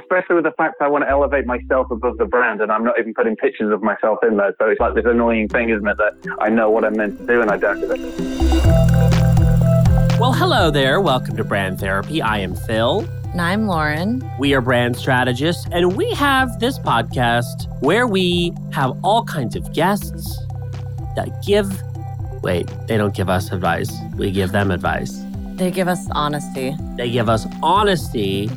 especially with the fact I want to elevate myself above the brand, and I'm not even putting pictures of myself in there. So it's like this annoying thing, isn't it? That I know what I'm meant to do and I don't do it. Well, hello there. Welcome to Brand Therapy. I am Phil. And I'm Lauren. We are brand strategists, and we have this podcast where we have all kinds of guests that give. Wait, they don't give us advice. We give them advice. They give us honesty. They give us honesty.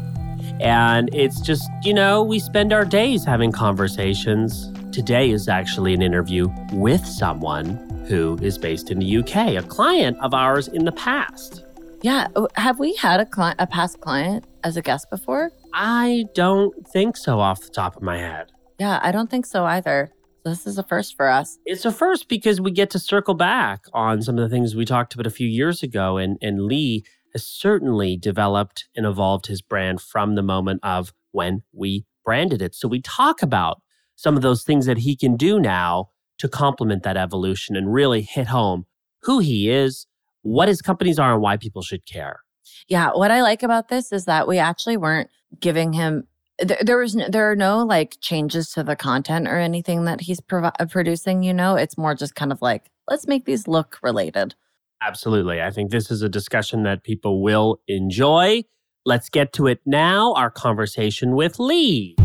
And it's just, you know, we spend our days having conversations. Today is actually an interview with someone who is based in the UK, a client of ours in the past. Yeah. Oh, have we had a client, a past client as a guest before? I don't think so off the top of my head. Yeah, I don't think so either. So this is a first for us. It's a first because we get to circle back on some of the things we talked about a few years ago. And, and Lee has certainly developed and evolved his brand from the moment of when we branded it. So we talk about some of those things that he can do now to complement that evolution and really hit home who he is, what his companies are, and why people should care. Yeah, what I like about this is that we actually weren't giving him there, was there are no like changes to the content or anything that he's provi- producing, you know. It's more just kind of like let's make these look related. Absolutely. I think this is a discussion that people will enjoy. Let's get to it now. Our conversation with Lee.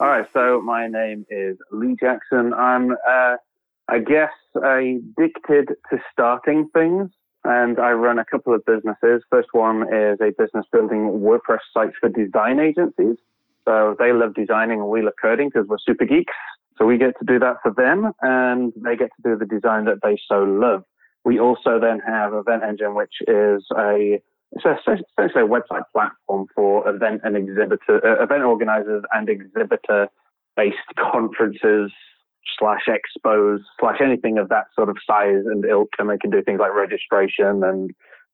All right, so my name is Lee Jackson. I'm, uh, I guess, addicted to starting things, and I run a couple of businesses. First one is a business building WordPress sites for design agencies. So they love designing and we love coding because we're super geeks. So we get to do that for them, and they get to do the design that they so love. We also then have Event Engine, which is a it's essentially a website platform for event and exhibitor, uh, event organizers and exhibitor based conferences slash expos slash anything of that sort of size and ilk. And they can do things like registration and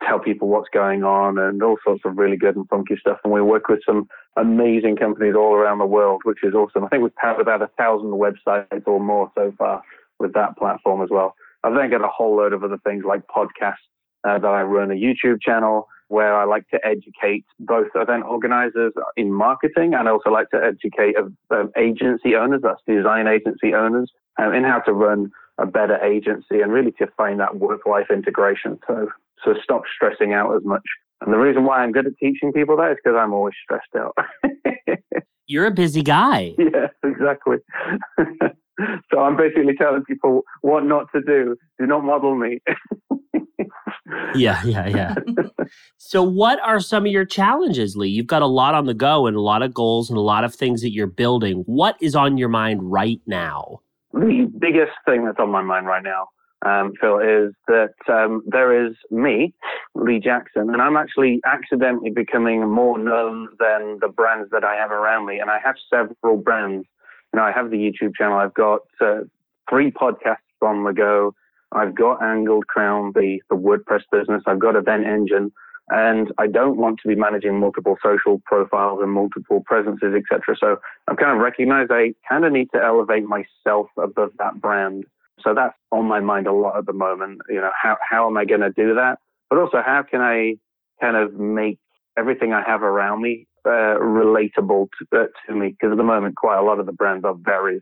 tell people what's going on and all sorts of really good and funky stuff. And we work with some amazing companies all around the world, which is awesome. I think we've powered about a thousand websites or more so far with that platform as well. I've then got a whole load of other things like podcasts uh, that I run, a YouTube channel, where I like to educate both event organizers in marketing and I also like to educate uh, agency owners, that's design agency owners, um, in how to run a better agency and really to find that work life integration. So, so stop stressing out as much. And the reason why I'm good at teaching people that is because I'm always stressed out. You're a busy guy. Yeah, exactly. so I'm basically telling people what not to do. Do not model me. yeah, yeah, yeah. so, what are some of your challenges, Lee? You've got a lot on the go and a lot of goals and a lot of things that you're building. What is on your mind right now? The biggest thing that's on my mind right now, um, Phil, is that um, there is me, Lee Jackson, and I'm actually accidentally becoming more known than the brands that I have around me. And I have several brands. You know, I have the YouTube channel. I've got uh, three podcasts on the go. I've got Angled Crown, the, the WordPress business. I've got Event Engine, and I don't want to be managing multiple social profiles and multiple presences, etc. So I've kind of recognized I kind of need to elevate myself above that brand. So that's on my mind a lot at the moment. You know, how how am I going to do that? But also, how can I kind of make everything I have around me uh, relatable to, uh, to me? Because at the moment, quite a lot of the brands are very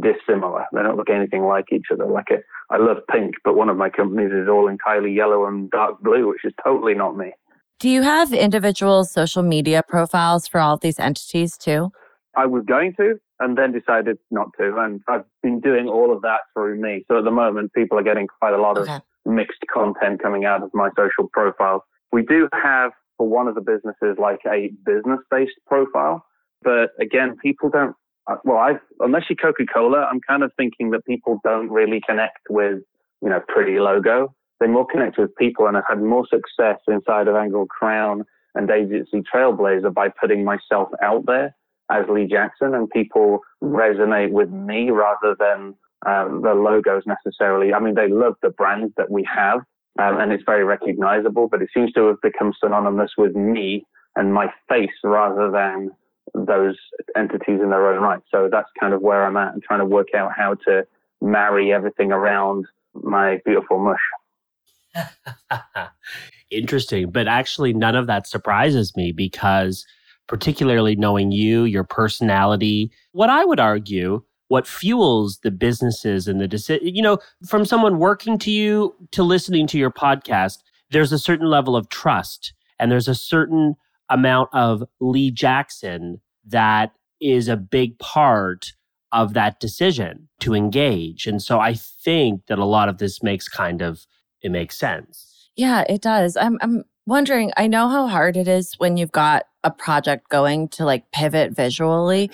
dissimilar. They don't look anything like each other. Like it, I love pink, but one of my companies is all entirely yellow and dark blue, which is totally not me. Do you have individual social media profiles for all of these entities too? I was going to, and then decided not to. And I've been doing all of that through me. So at the moment, people are getting quite a lot of mixed content coming out of my social profiles. We do have for one of the businesses like a business based profile. But again, people don't uh, well, I unless you're Coca Cola, I'm kind of thinking that people don't really connect with you know pretty logo. They more connect with people, and I've had more success inside of Angled Crown and Agency Trailblazer by putting myself out there as Lee Jackson, and people resonate with me rather than um, the logos necessarily. I mean, they love the brands that we have, um, and it's very recognizable, but it seems to have become synonymous with me and my face rather than those entities in their own right. So that's kind of where I'm at and trying to work out how to marry everything around my beautiful mush. Interesting. But actually, none of that surprises me because, particularly knowing you, your personality, what I would argue, what fuels the businesses and the decision, you know, from someone working to you to listening to your podcast, there's a certain level of trust and there's a certain amount of Lee Jackson that is a big part of that decision to engage. And so I think that a lot of this makes kind of it makes sense. Yeah, it does. I'm I'm wondering, I know how hard it is when you've got a project going to like pivot visually.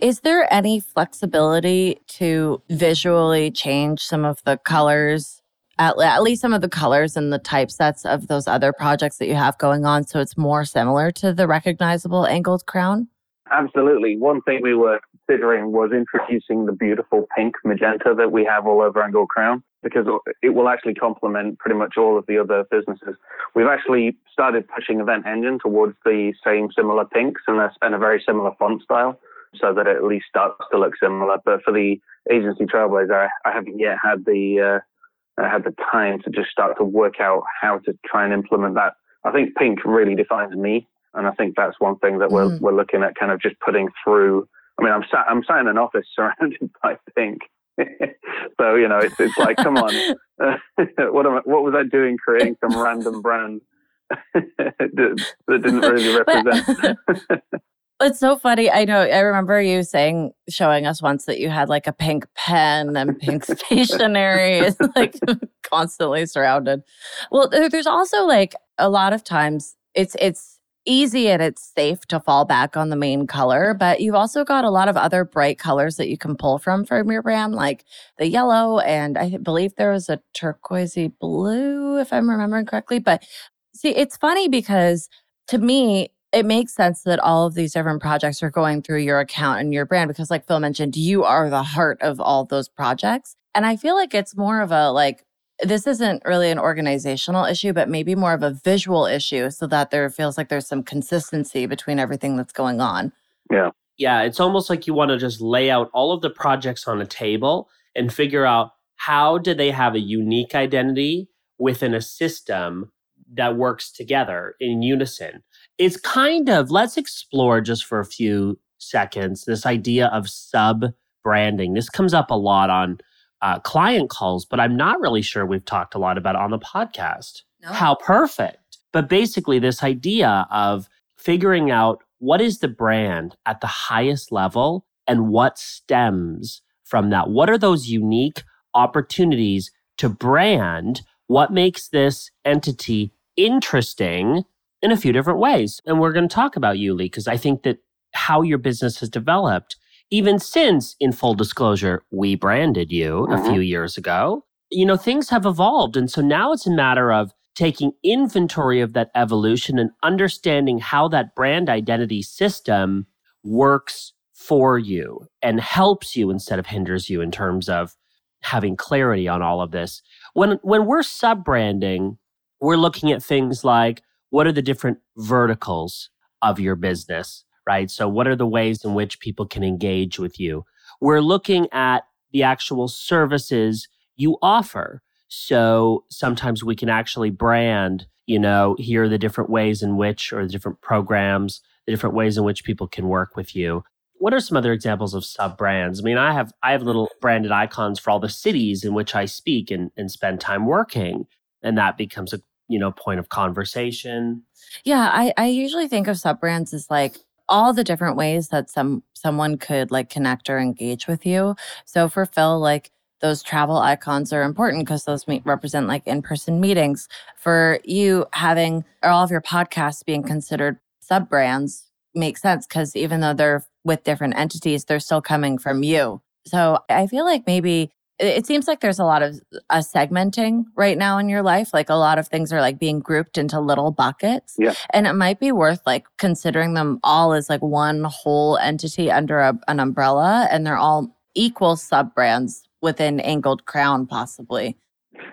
Is there any flexibility to visually change some of the colors, at, at least some of the colors and the typesets of those other projects that you have going on so it's more similar to the recognizable angled crown? Absolutely. One thing we were considering was introducing the beautiful pink magenta that we have all over Angled Crown because it will actually complement pretty much all of the other businesses. We've actually started pushing Event Engine towards the same similar pinks and a, and a very similar font style so that it at least starts to look similar. But for the agency Trailblazer, I, I haven't yet had the uh, I had the time to just start to work out how to try and implement that. I think pink really defines me, and I think that's one thing that we're mm. we're looking at kind of just putting through. I mean, I'm sat I'm sat in an office surrounded by pink, so you know, it's it's like, come on, what am I, what was I doing creating some random brand that didn't really represent? It's so funny. I know. I remember you saying, showing us once that you had like a pink pen and pink stationery, like constantly surrounded. Well, there's also like a lot of times it's it's easy and it's safe to fall back on the main color, but you've also got a lot of other bright colors that you can pull from from your brand, like the yellow and I believe there was a turquoisey blue, if I'm remembering correctly. But see, it's funny because to me, it makes sense that all of these different projects are going through your account and your brand because like Phil mentioned, you are the heart of all those projects. And I feel like it's more of a like this isn't really an organizational issue, but maybe more of a visual issue so that there feels like there's some consistency between everything that's going on. Yeah. Yeah. It's almost like you want to just lay out all of the projects on a table and figure out how do they have a unique identity within a system that works together in unison. It's kind of, let's explore just for a few seconds this idea of sub branding. This comes up a lot on uh, client calls, but I'm not really sure we've talked a lot about on the podcast. No. How perfect. But basically, this idea of figuring out what is the brand at the highest level and what stems from that. What are those unique opportunities to brand? What makes this entity interesting in a few different ways? And we're going to talk about you, Lee, because I think that how your business has developed even since, in full disclosure, we branded you mm-hmm. a few years ago, you know, things have evolved. And so now it's a matter of taking inventory of that evolution and understanding how that brand identity system works for you and helps you instead of hinders you in terms of having clarity on all of this. When when we're sub-branding, we're looking at things like what are the different verticals of your business? Right? So, what are the ways in which people can engage with you? We're looking at the actual services you offer. So, sometimes we can actually brand, you know, here are the different ways in which, or the different programs, the different ways in which people can work with you. What are some other examples of sub brands? I mean, I have I have little branded icons for all the cities in which I speak and, and spend time working. And that becomes a you know point of conversation. Yeah, I, I usually think of sub brands as like all the different ways that some someone could like connect or engage with you. So for Phil, like those travel icons are important because those meet, represent like in-person meetings. For you having or all of your podcasts being considered sub brands makes sense because even though they're with different entities, they're still coming from you. So I feel like maybe it seems like there's a lot of a segmenting right now in your life. Like a lot of things are like being grouped into little buckets. Yeah. And it might be worth like considering them all as like one whole entity under a, an umbrella and they're all equal sub brands within Angled Crown, possibly.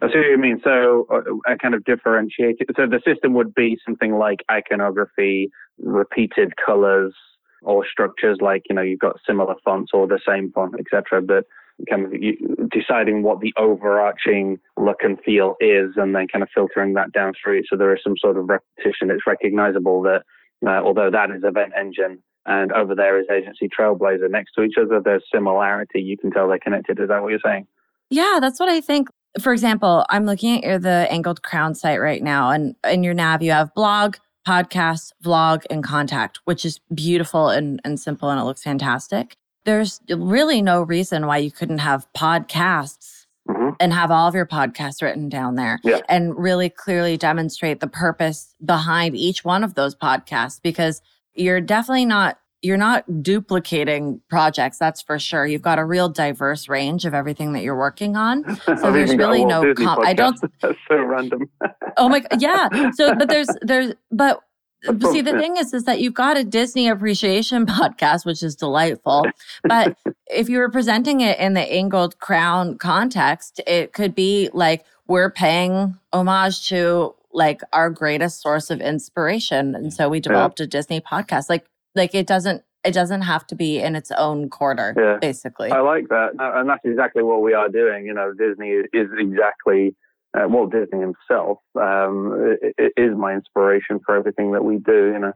I see what you mean. So uh, I kind of differentiate it. So the system would be something like iconography, repeated colors, or structures like, you know, you've got similar fonts or the same font, etc. But kind of deciding what the overarching look and feel is, and then kind of filtering that down through it. So there is some sort of repetition. It's recognizable that uh, although that is Event Engine and over there is Agency Trailblazer next to each other, there's similarity. You can tell they're connected. Is that what you're saying? Yeah, that's what I think. For example, I'm looking at your, the Angled Crown site right now, and in your nav, you have blog, podcast, vlog, and contact, which is beautiful and, and simple, and it looks fantastic. There's really no reason why you couldn't have podcasts mm-hmm. and have all of your podcasts written down there yeah. and really clearly demonstrate the purpose behind each one of those podcasts because you're definitely not you're not duplicating projects that's for sure. You've got a real diverse range of everything that you're working on. So there's really no com- i don't that's so random. Oh my yeah. So but there's there's but see the thing is is that you've got a disney appreciation podcast which is delightful. But if you were presenting it in the angled crown context it could be like we're paying homage to like our greatest source of inspiration. And so we developed yeah. a disney podcast. Like like it doesn't it doesn't have to be in its own quarter yeah. basically. I like that. And that's exactly what we are doing. You know disney is exactly uh, walt disney himself um, it, it is my inspiration for everything that we do you know.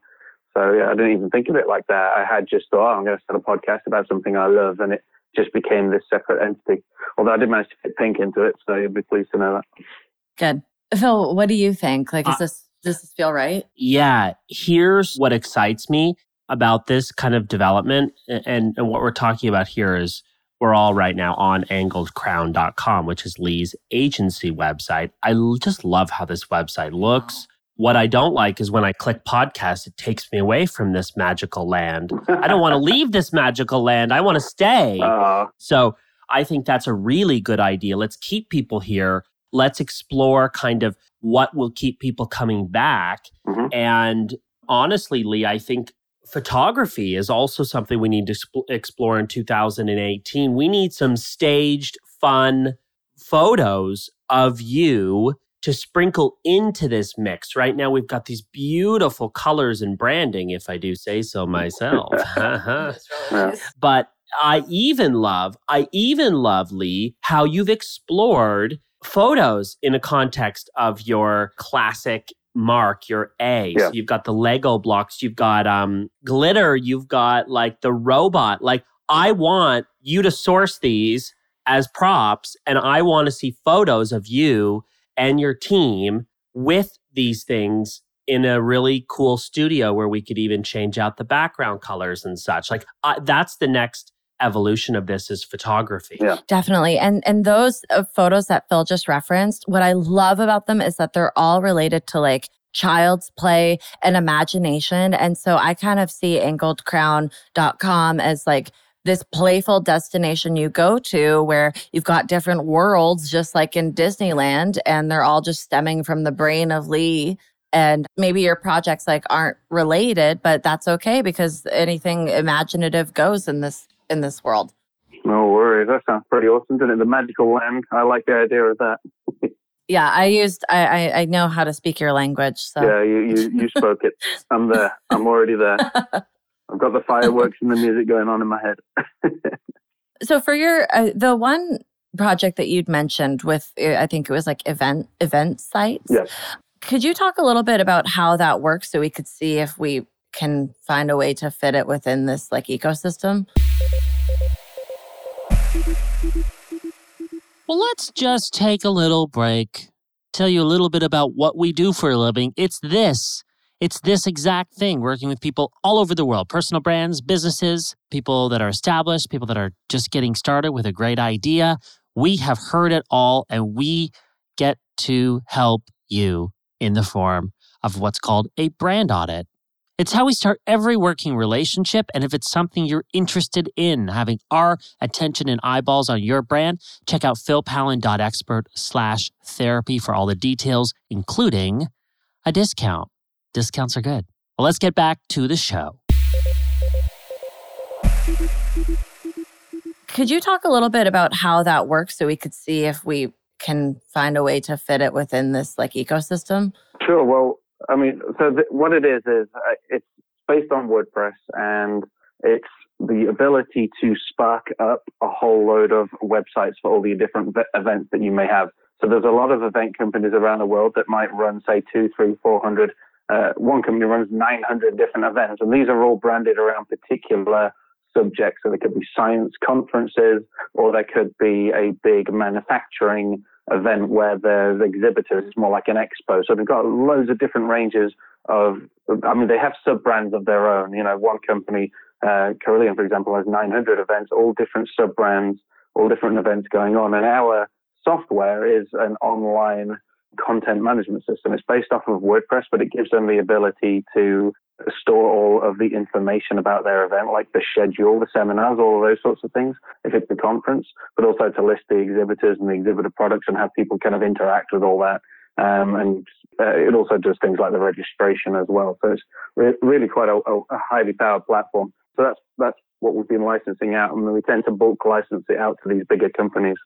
So yeah i didn't even think of it like that. I had just thought oh, i'm going to start a podcast about something i love and it just became this separate entity. Although i did manage to fit pink into it so you'll be pleased to know that. Good. Phil what do you think? Like is uh, this does this feel right? yeah here's what excites me about this kind of development. And, and what we're talking about here is we're all right now on angledcrown.com, which is Lee's agency website. I just love how this website looks. What I don't like is when I click podcast, it takes me away from this magical land. I don't want to leave this magical land. I want to stay. Uh. So I think that's a really good idea. Let's keep people here. Let's explore kind of what will keep people coming back. Mm-hmm. And honestly, Lee, I think photography is also something we need to explore in 2018. We need some staged, fun photos of you to sprinkle into this mix. Right now, we've got these beautiful colors and branding, if I do say so myself. Uh-huh. but I even love, I even love, Lee, how you've explored photos in a context of your classic mark, your A. Yeah. So you've got the Lego blocks, you've got um glitter, you've got like the robot. Like I want you to source these as props and I want to see photos of you and your team with these things in a really cool studio where we could even change out the background colors and such. Like uh, that's the next evolution of this is photography. Yeah. Definitely. And and those uh, photos that Phil just referenced, what I love about them is that they're all related to like child's play and imagination. And so I kind of see angledcrown.com as like this playful destination you go to where you've got different worlds, just like in Disneyland, and they're all just stemming from the brain of Lee and maybe your projects like aren't related but that's okay because anything imaginative goes in this in this world. No worries. That sounds pretty awesome, doesn't it? The magical land. I like the idea of that. yeah, I used. I, I, I know how to speak your language. So yeah, you you, you spoke it. I'm there. I'm already there. I've got the fireworks and the music going on in my head. so for your uh, the one project that you'd mentioned with uh, I think it was like event event sites. Yes. Could you talk a little bit about how that works so we could see if we can find a way to fit it within this like ecosystem? Well, let's just take a little break. Tell you a little bit about what we do for a living. It's this. It's this exact thing, working with people all over the world personal brands, businesses, people that are established, people that are just getting started with a great idea. We have heard it all, and we get to help you in the form of what's called a brand audit. It's how we start every working relationship. And if it's something you're interested in, having our attention and eyeballs on your brand, check out philpallen.expert slash therapy for all the details, including a discount. Discounts are good. Well, let's get back to the show. Could you talk a little bit about how that works so we could see if we can find a way to fit it within this like ecosystem? Sure. Well, I mean, so th- what it is is uh, it's based on WordPress and it's the ability to spark up a whole load of websites for all the different events that you may have. So there's a lot of event companies around the world that might run, say, two, three, four hundred. Uh, one company runs 900 different events, and these are all branded around particular subjects. So there could be science conferences, or there could be a big manufacturing event where there's exhibitors. More like an expo. So they've got loads of different ranges of. I mean, they have sub brands of their own. You know, one company, uh, Cerulean, for example, has 900 events, all different sub brands, all different events going on, and our software is an online content management system. It's based off of WordPress, but it gives them the ability to store all of the information about their event, like the schedule, the seminars, all of those sorts of things, if it's a conference, but also to list the exhibitors and the exhibitor products and have people kind of interact with all that. Um, and uh, it also does things like the registration as well. So it's re- really quite a, a, highly powered platform. So that's that's what we've been licensing out, and we tend to bulk license it out to these bigger companies.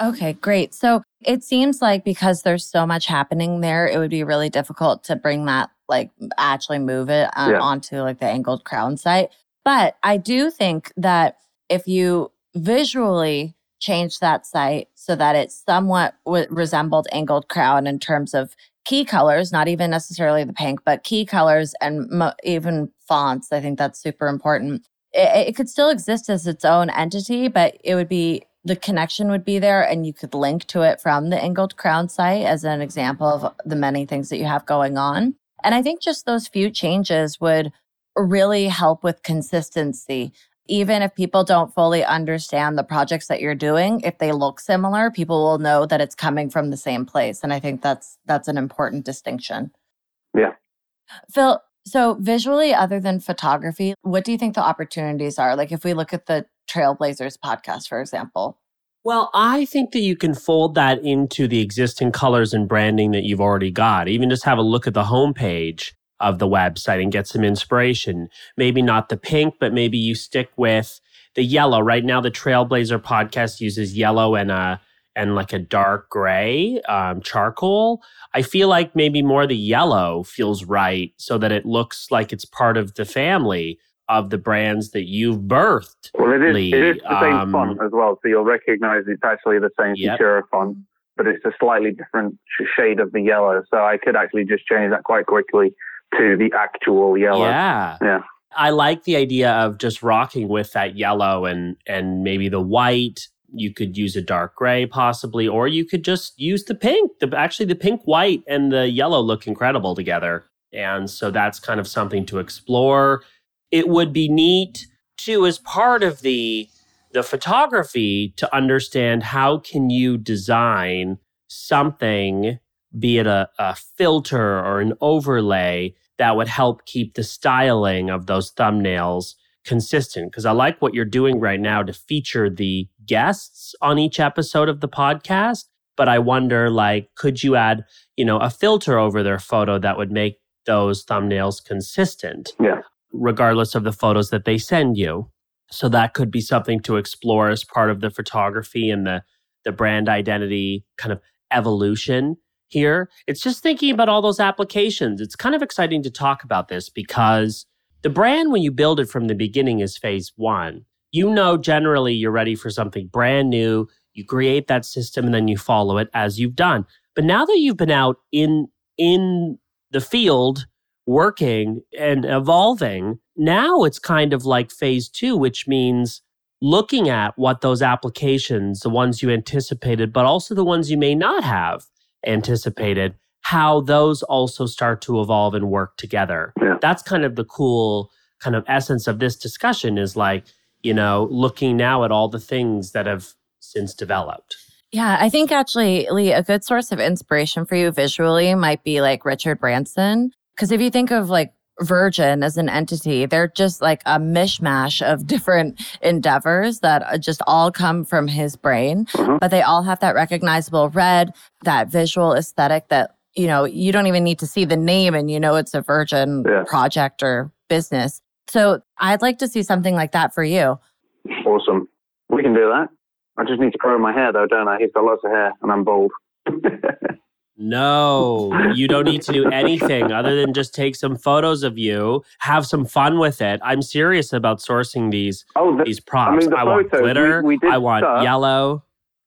Okay, great. So it seems like because there's so much happening there, it would be really difficult to bring that, like, actually move it uh, yeah. onto like the angled crown site. But I do think that if you visually change that site so that it somewhat w- resembled angled crown in terms of key colors, not even necessarily the pink, but key colors and mo- even fonts, I think that's super important. It, it could still exist as its own entity, but it would be the connection would be there and you could link to it from the Angled Crown site as an example of the many things that you have going on. And I think just those few changes would really help with consistency. Even if people don't fully understand the projects that you're doing, if they look similar, people will know that it's coming from the same place. And I think that's that's an important distinction. Yeah. Phil, so visually, other than photography, what do you think the opportunities are? Like if we look at the Trailblazers podcast, for example? Well, I think that you can fold that into the existing colors and branding that you've already got. Even just have a look at the homepage of the website and get some inspiration. Maybe not the pink, but maybe you stick with the yellow. Right now, the Trailblazer podcast uses yellow and a and like a dark gray um, charcoal. I feel like maybe more the yellow feels right, so that it looks like it's part of the family of the brands that you've birthed. Well, it is, Lee. it is the same um, font as well, so you'll recognize it's actually the same yep. Futura font, but it's a slightly different shade of the yellow. So I could actually just change that quite quickly to the actual yellow. Yeah. Yeah. I like the idea of just rocking with that yellow and and maybe the white. You could use a dark gray possibly, or you could just use the pink. The actually the pink, white, and the yellow look incredible together. And so that's kind of something to explore it would be neat too as part of the the photography to understand how can you design something be it a, a filter or an overlay that would help keep the styling of those thumbnails consistent because I like what you're doing right now to feature the guests on each episode of the podcast. But I wonder, like, could you add, you know, a filter over their photo that would make those thumbnails consistent? Yeah regardless of the photos that they send you. So that could be something to explore as part of the photography and the the brand identity kind of evolution here. It's just thinking about all those applications. It's kind of exciting to talk about this because the brand when you build it from the beginning is phase 1. You know generally you're ready for something brand new, you create that system and then you follow it as you've done. But now that you've been out in in the field working and evolving. Now it's kind of like phase two, which means looking at what those applications, the ones you anticipated, but also the ones you may not have anticipated, how those also start to evolve and work together. Yeah. That's kind of the cool kind of essence of this discussion is like, you know, looking now at all the things that have since developed. Yeah, I think actually, Lee, a good source of inspiration for you visually might be like Richard Branson. Because if you think of like Virgin as an entity, they're just like a mishmash of different endeavors that uh, just all come from his brain, mm-hmm. but they all have that recognizable red, that visual aesthetic that, you know, you don't even need to see the name and you know it's a Virgin yeah. project or business. So I'd like to see something like that for you. Awesome. We can do that. I just need to grow my hair though, don't I? He's got lots of hair and I'm bald. No, you don't need to do anything other than just take some photos of you, have some fun with it. I'm serious about sourcing these Oh, the, these props. I, mean, the want photos, we- glitter. we did I want start. yellow.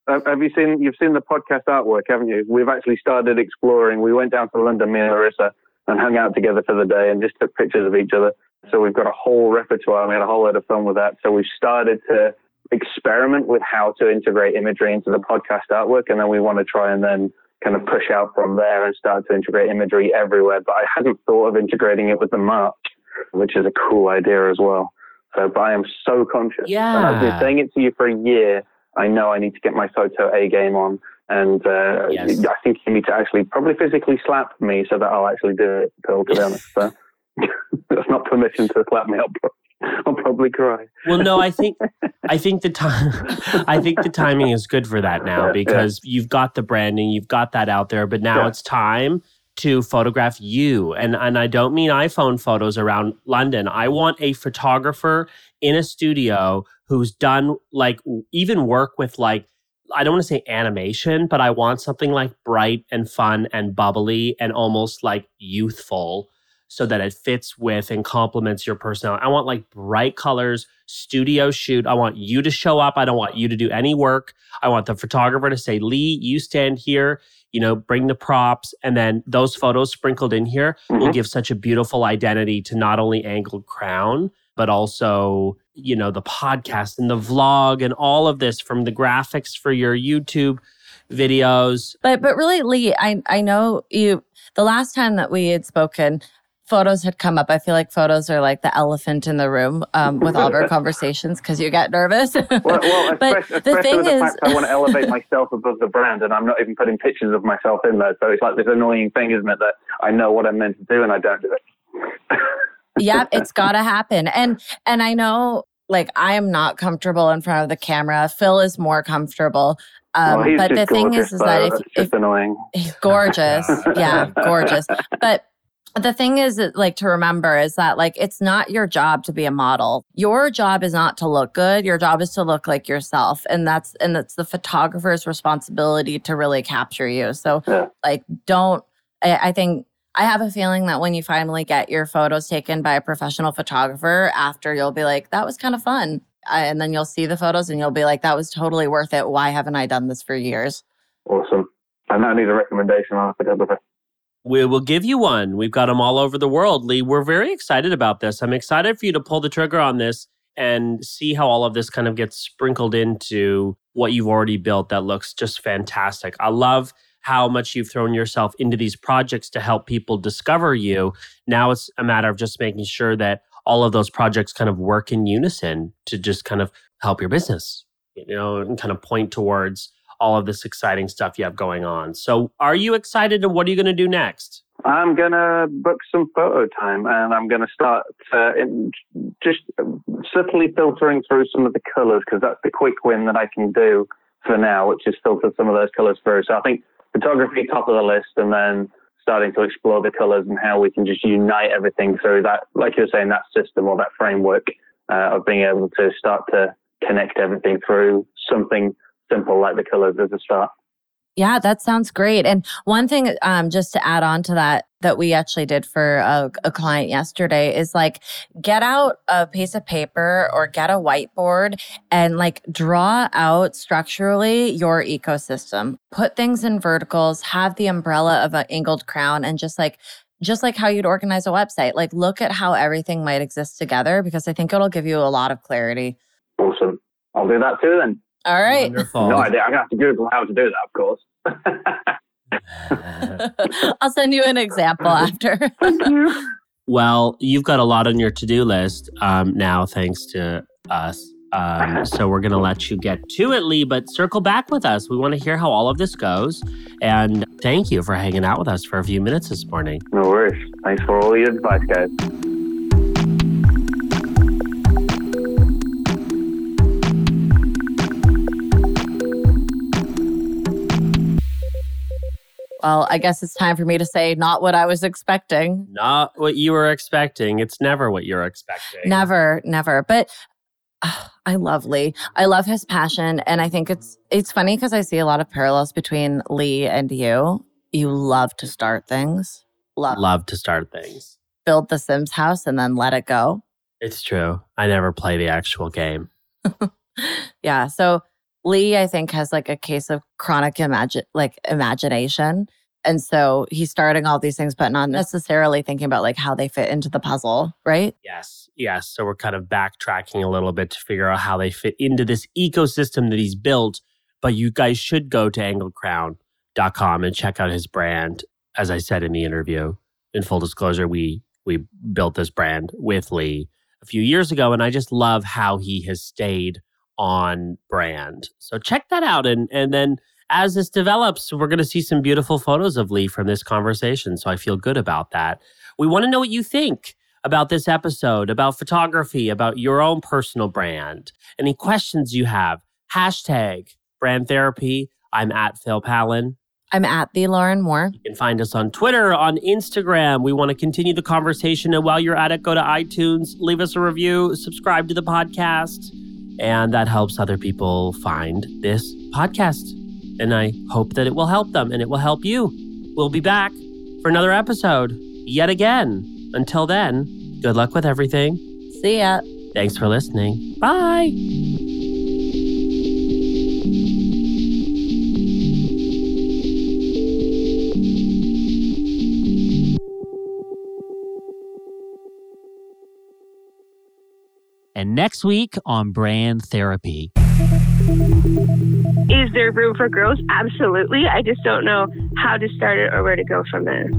Have you seen? You've seen the podcast artwork, haven't you? We've actually started exploring. We went down to London, me and Larissa, and hung out together for the day, and just took pictures of each other. So we've got a whole repertoire. We had a whole lot of fun with that. So we've started to experiment with how to integrate imagery into the podcast artwork, and then we want to try and then kind of push out from there and start to integrate imagery everywhere. But I hadn't thought of integrating it with the march, which is a cool idea as well. So, but I am so conscious. And I've been saying it to you for a year. I know I need to get my photo A game on. And uh, Yes. I think you need to actually probably physically slap me so that I'll actually do it, Phil, to be honest. So that's not permission to slap me. Pro- I'll probably cry. Well, no, I think I think the time I think the timing is good for that now Yeah, because you've got the branding, you've got that out there, but now Yeah. it's time to photograph you. And and I don't mean iPhone photos around London. I want a photographer in a studio who's done like even work with like I don't want to say animation, but I want something like bright and fun and bubbly and almost like youthful so that it fits with and complements your personality. I want like bright colors, studio shoot. I want you to show up. I don't want you to do any work. I want the photographer to say, Lee, you stand here, you know, bring the props. And then those photos sprinkled in here will Mhm. give such a beautiful identity to not only Angled Crown, but also, you know, the podcast and the vlog and all of this from the graphics for your YouTube videos. But but really, Lee, I I know you. The last time that we had spoken, photos had come up. I feel like photos are like the elephant in the room um, with all of our conversations because you get nervous. Well, well but especially, the thing the is, I want to elevate myself above the brand, and I'm not even putting pictures of myself in there. So it's like this annoying thing, isn't it? That I know what I'm meant to do and I don't do it. yeah, it's got to happen. And and I know like I am not comfortable in front of the camera. Phil is more comfortable. Um, well, he's but the thing gorgeous, is, is so that if, it's if just annoying. He's gorgeous. yeah, gorgeous. But the thing is that, like to remember is that like it's not your job to be a model. Your job is not to look good. Your job is to look like yourself. And that's and that's the photographer's responsibility to really capture you. So Yeah. like don't I, I think I have a feeling that when you finally get your photos taken by a professional photographer after you'll be like, that was kind of fun. And then you'll see the photos and you'll be like, that was totally worth it. Why haven't I done this for years? Awesome. I now need a recommendation on a photographer. We will give you one. We've got them all over the world, Lee. We're very excited about this. I'm excited for you to pull the trigger on this and see how all of this kind of gets sprinkled into what you've already built that looks just fantastic. I love how much you've thrown yourself into these projects to help people discover you. Now it's a matter of just making sure that all of those projects kind of work in unison to just kind of help your business, you know, and kind of point towards all of this exciting stuff you have going on. So, are you excited and what are you going to do next? I'm gonna book some photo time, and I'm gonna start uh, just subtly filtering through some of the colours because that's the quick win that I can do for now, which is filter some of those colours through. So I think photography top of the list, and then starting to explore the colours and how we can just unite everything through that, like you were saying, that system or that framework uh, of being able to start to connect everything through something simple like the colours as a start. Yeah, that sounds great. And one thing, um, just to add on to that, that we actually did for a, a client yesterday is like get out a piece of paper or get a whiteboard and like draw out structurally your ecosystem. Put things in verticals, have the umbrella of an angled crown, and just like just like how you'd organize a website, like look at how everything might exist together because I think it'll give you a lot of clarity. Awesome. I'll do that too then. All right. Wonderful. No idea. I'm gonna have to Google how to do that, of course. I'll send you an example after. well, you've got a lot on your to do list um, now, thanks to us. Um, so we're going to let you get to it, Lee, but circle back with us. We want to hear how all of this goes. And thank you for hanging out with us for a few minutes this morning. no worries. Thanks for all your advice, guys. Well, I guess it's time for me to say not what I was expecting. Not what you were expecting. It's never what you're expecting. Never, never. But uh, I love Lee. I love his passion, and I think it's it's funny because I see a lot of parallels between Lee and you. You love to start things. Love. Love to start things. Build the Sims house and then let it go. It's true. I never play the actual game. yeah. So Lee, I think, has like a case of chronic imagine like imagination. And so he's starting all these things, but not necessarily thinking about like how they fit into the puzzle, right? Yes. Yes. So we're kind of backtracking a little bit to figure out how they fit into this ecosystem that he's built. But you guys should go to angledcrown.com and check out his brand. As I said in the interview, in full disclosure, we we built this brand with Lee a few years ago, and I just love how he has stayed on brand. So check that out. And, and then as this develops, we're going to see some beautiful photos of Lee from this conversation. So I feel good about that. We want to know what you think about this episode, about photography, about your own personal brand. Any questions you have, hashtag brand therapy. I'm at Phil Pallen. I'm at the Lauren Moore. You can find us on Twitter, on Instagram. We want to continue the conversation. And while you're at it, go to iTunes, leave us a review, subscribe to the podcast. And that helps other people find this podcast. And I hope that it will help them and it will help you. We'll be back for another episode yet again. Until then, good luck with everything. See ya. Thanks for listening. Bye. And next week on Brand Therapy. Is there room for growth? Absolutely. I just don't know how to start it or where to go from there.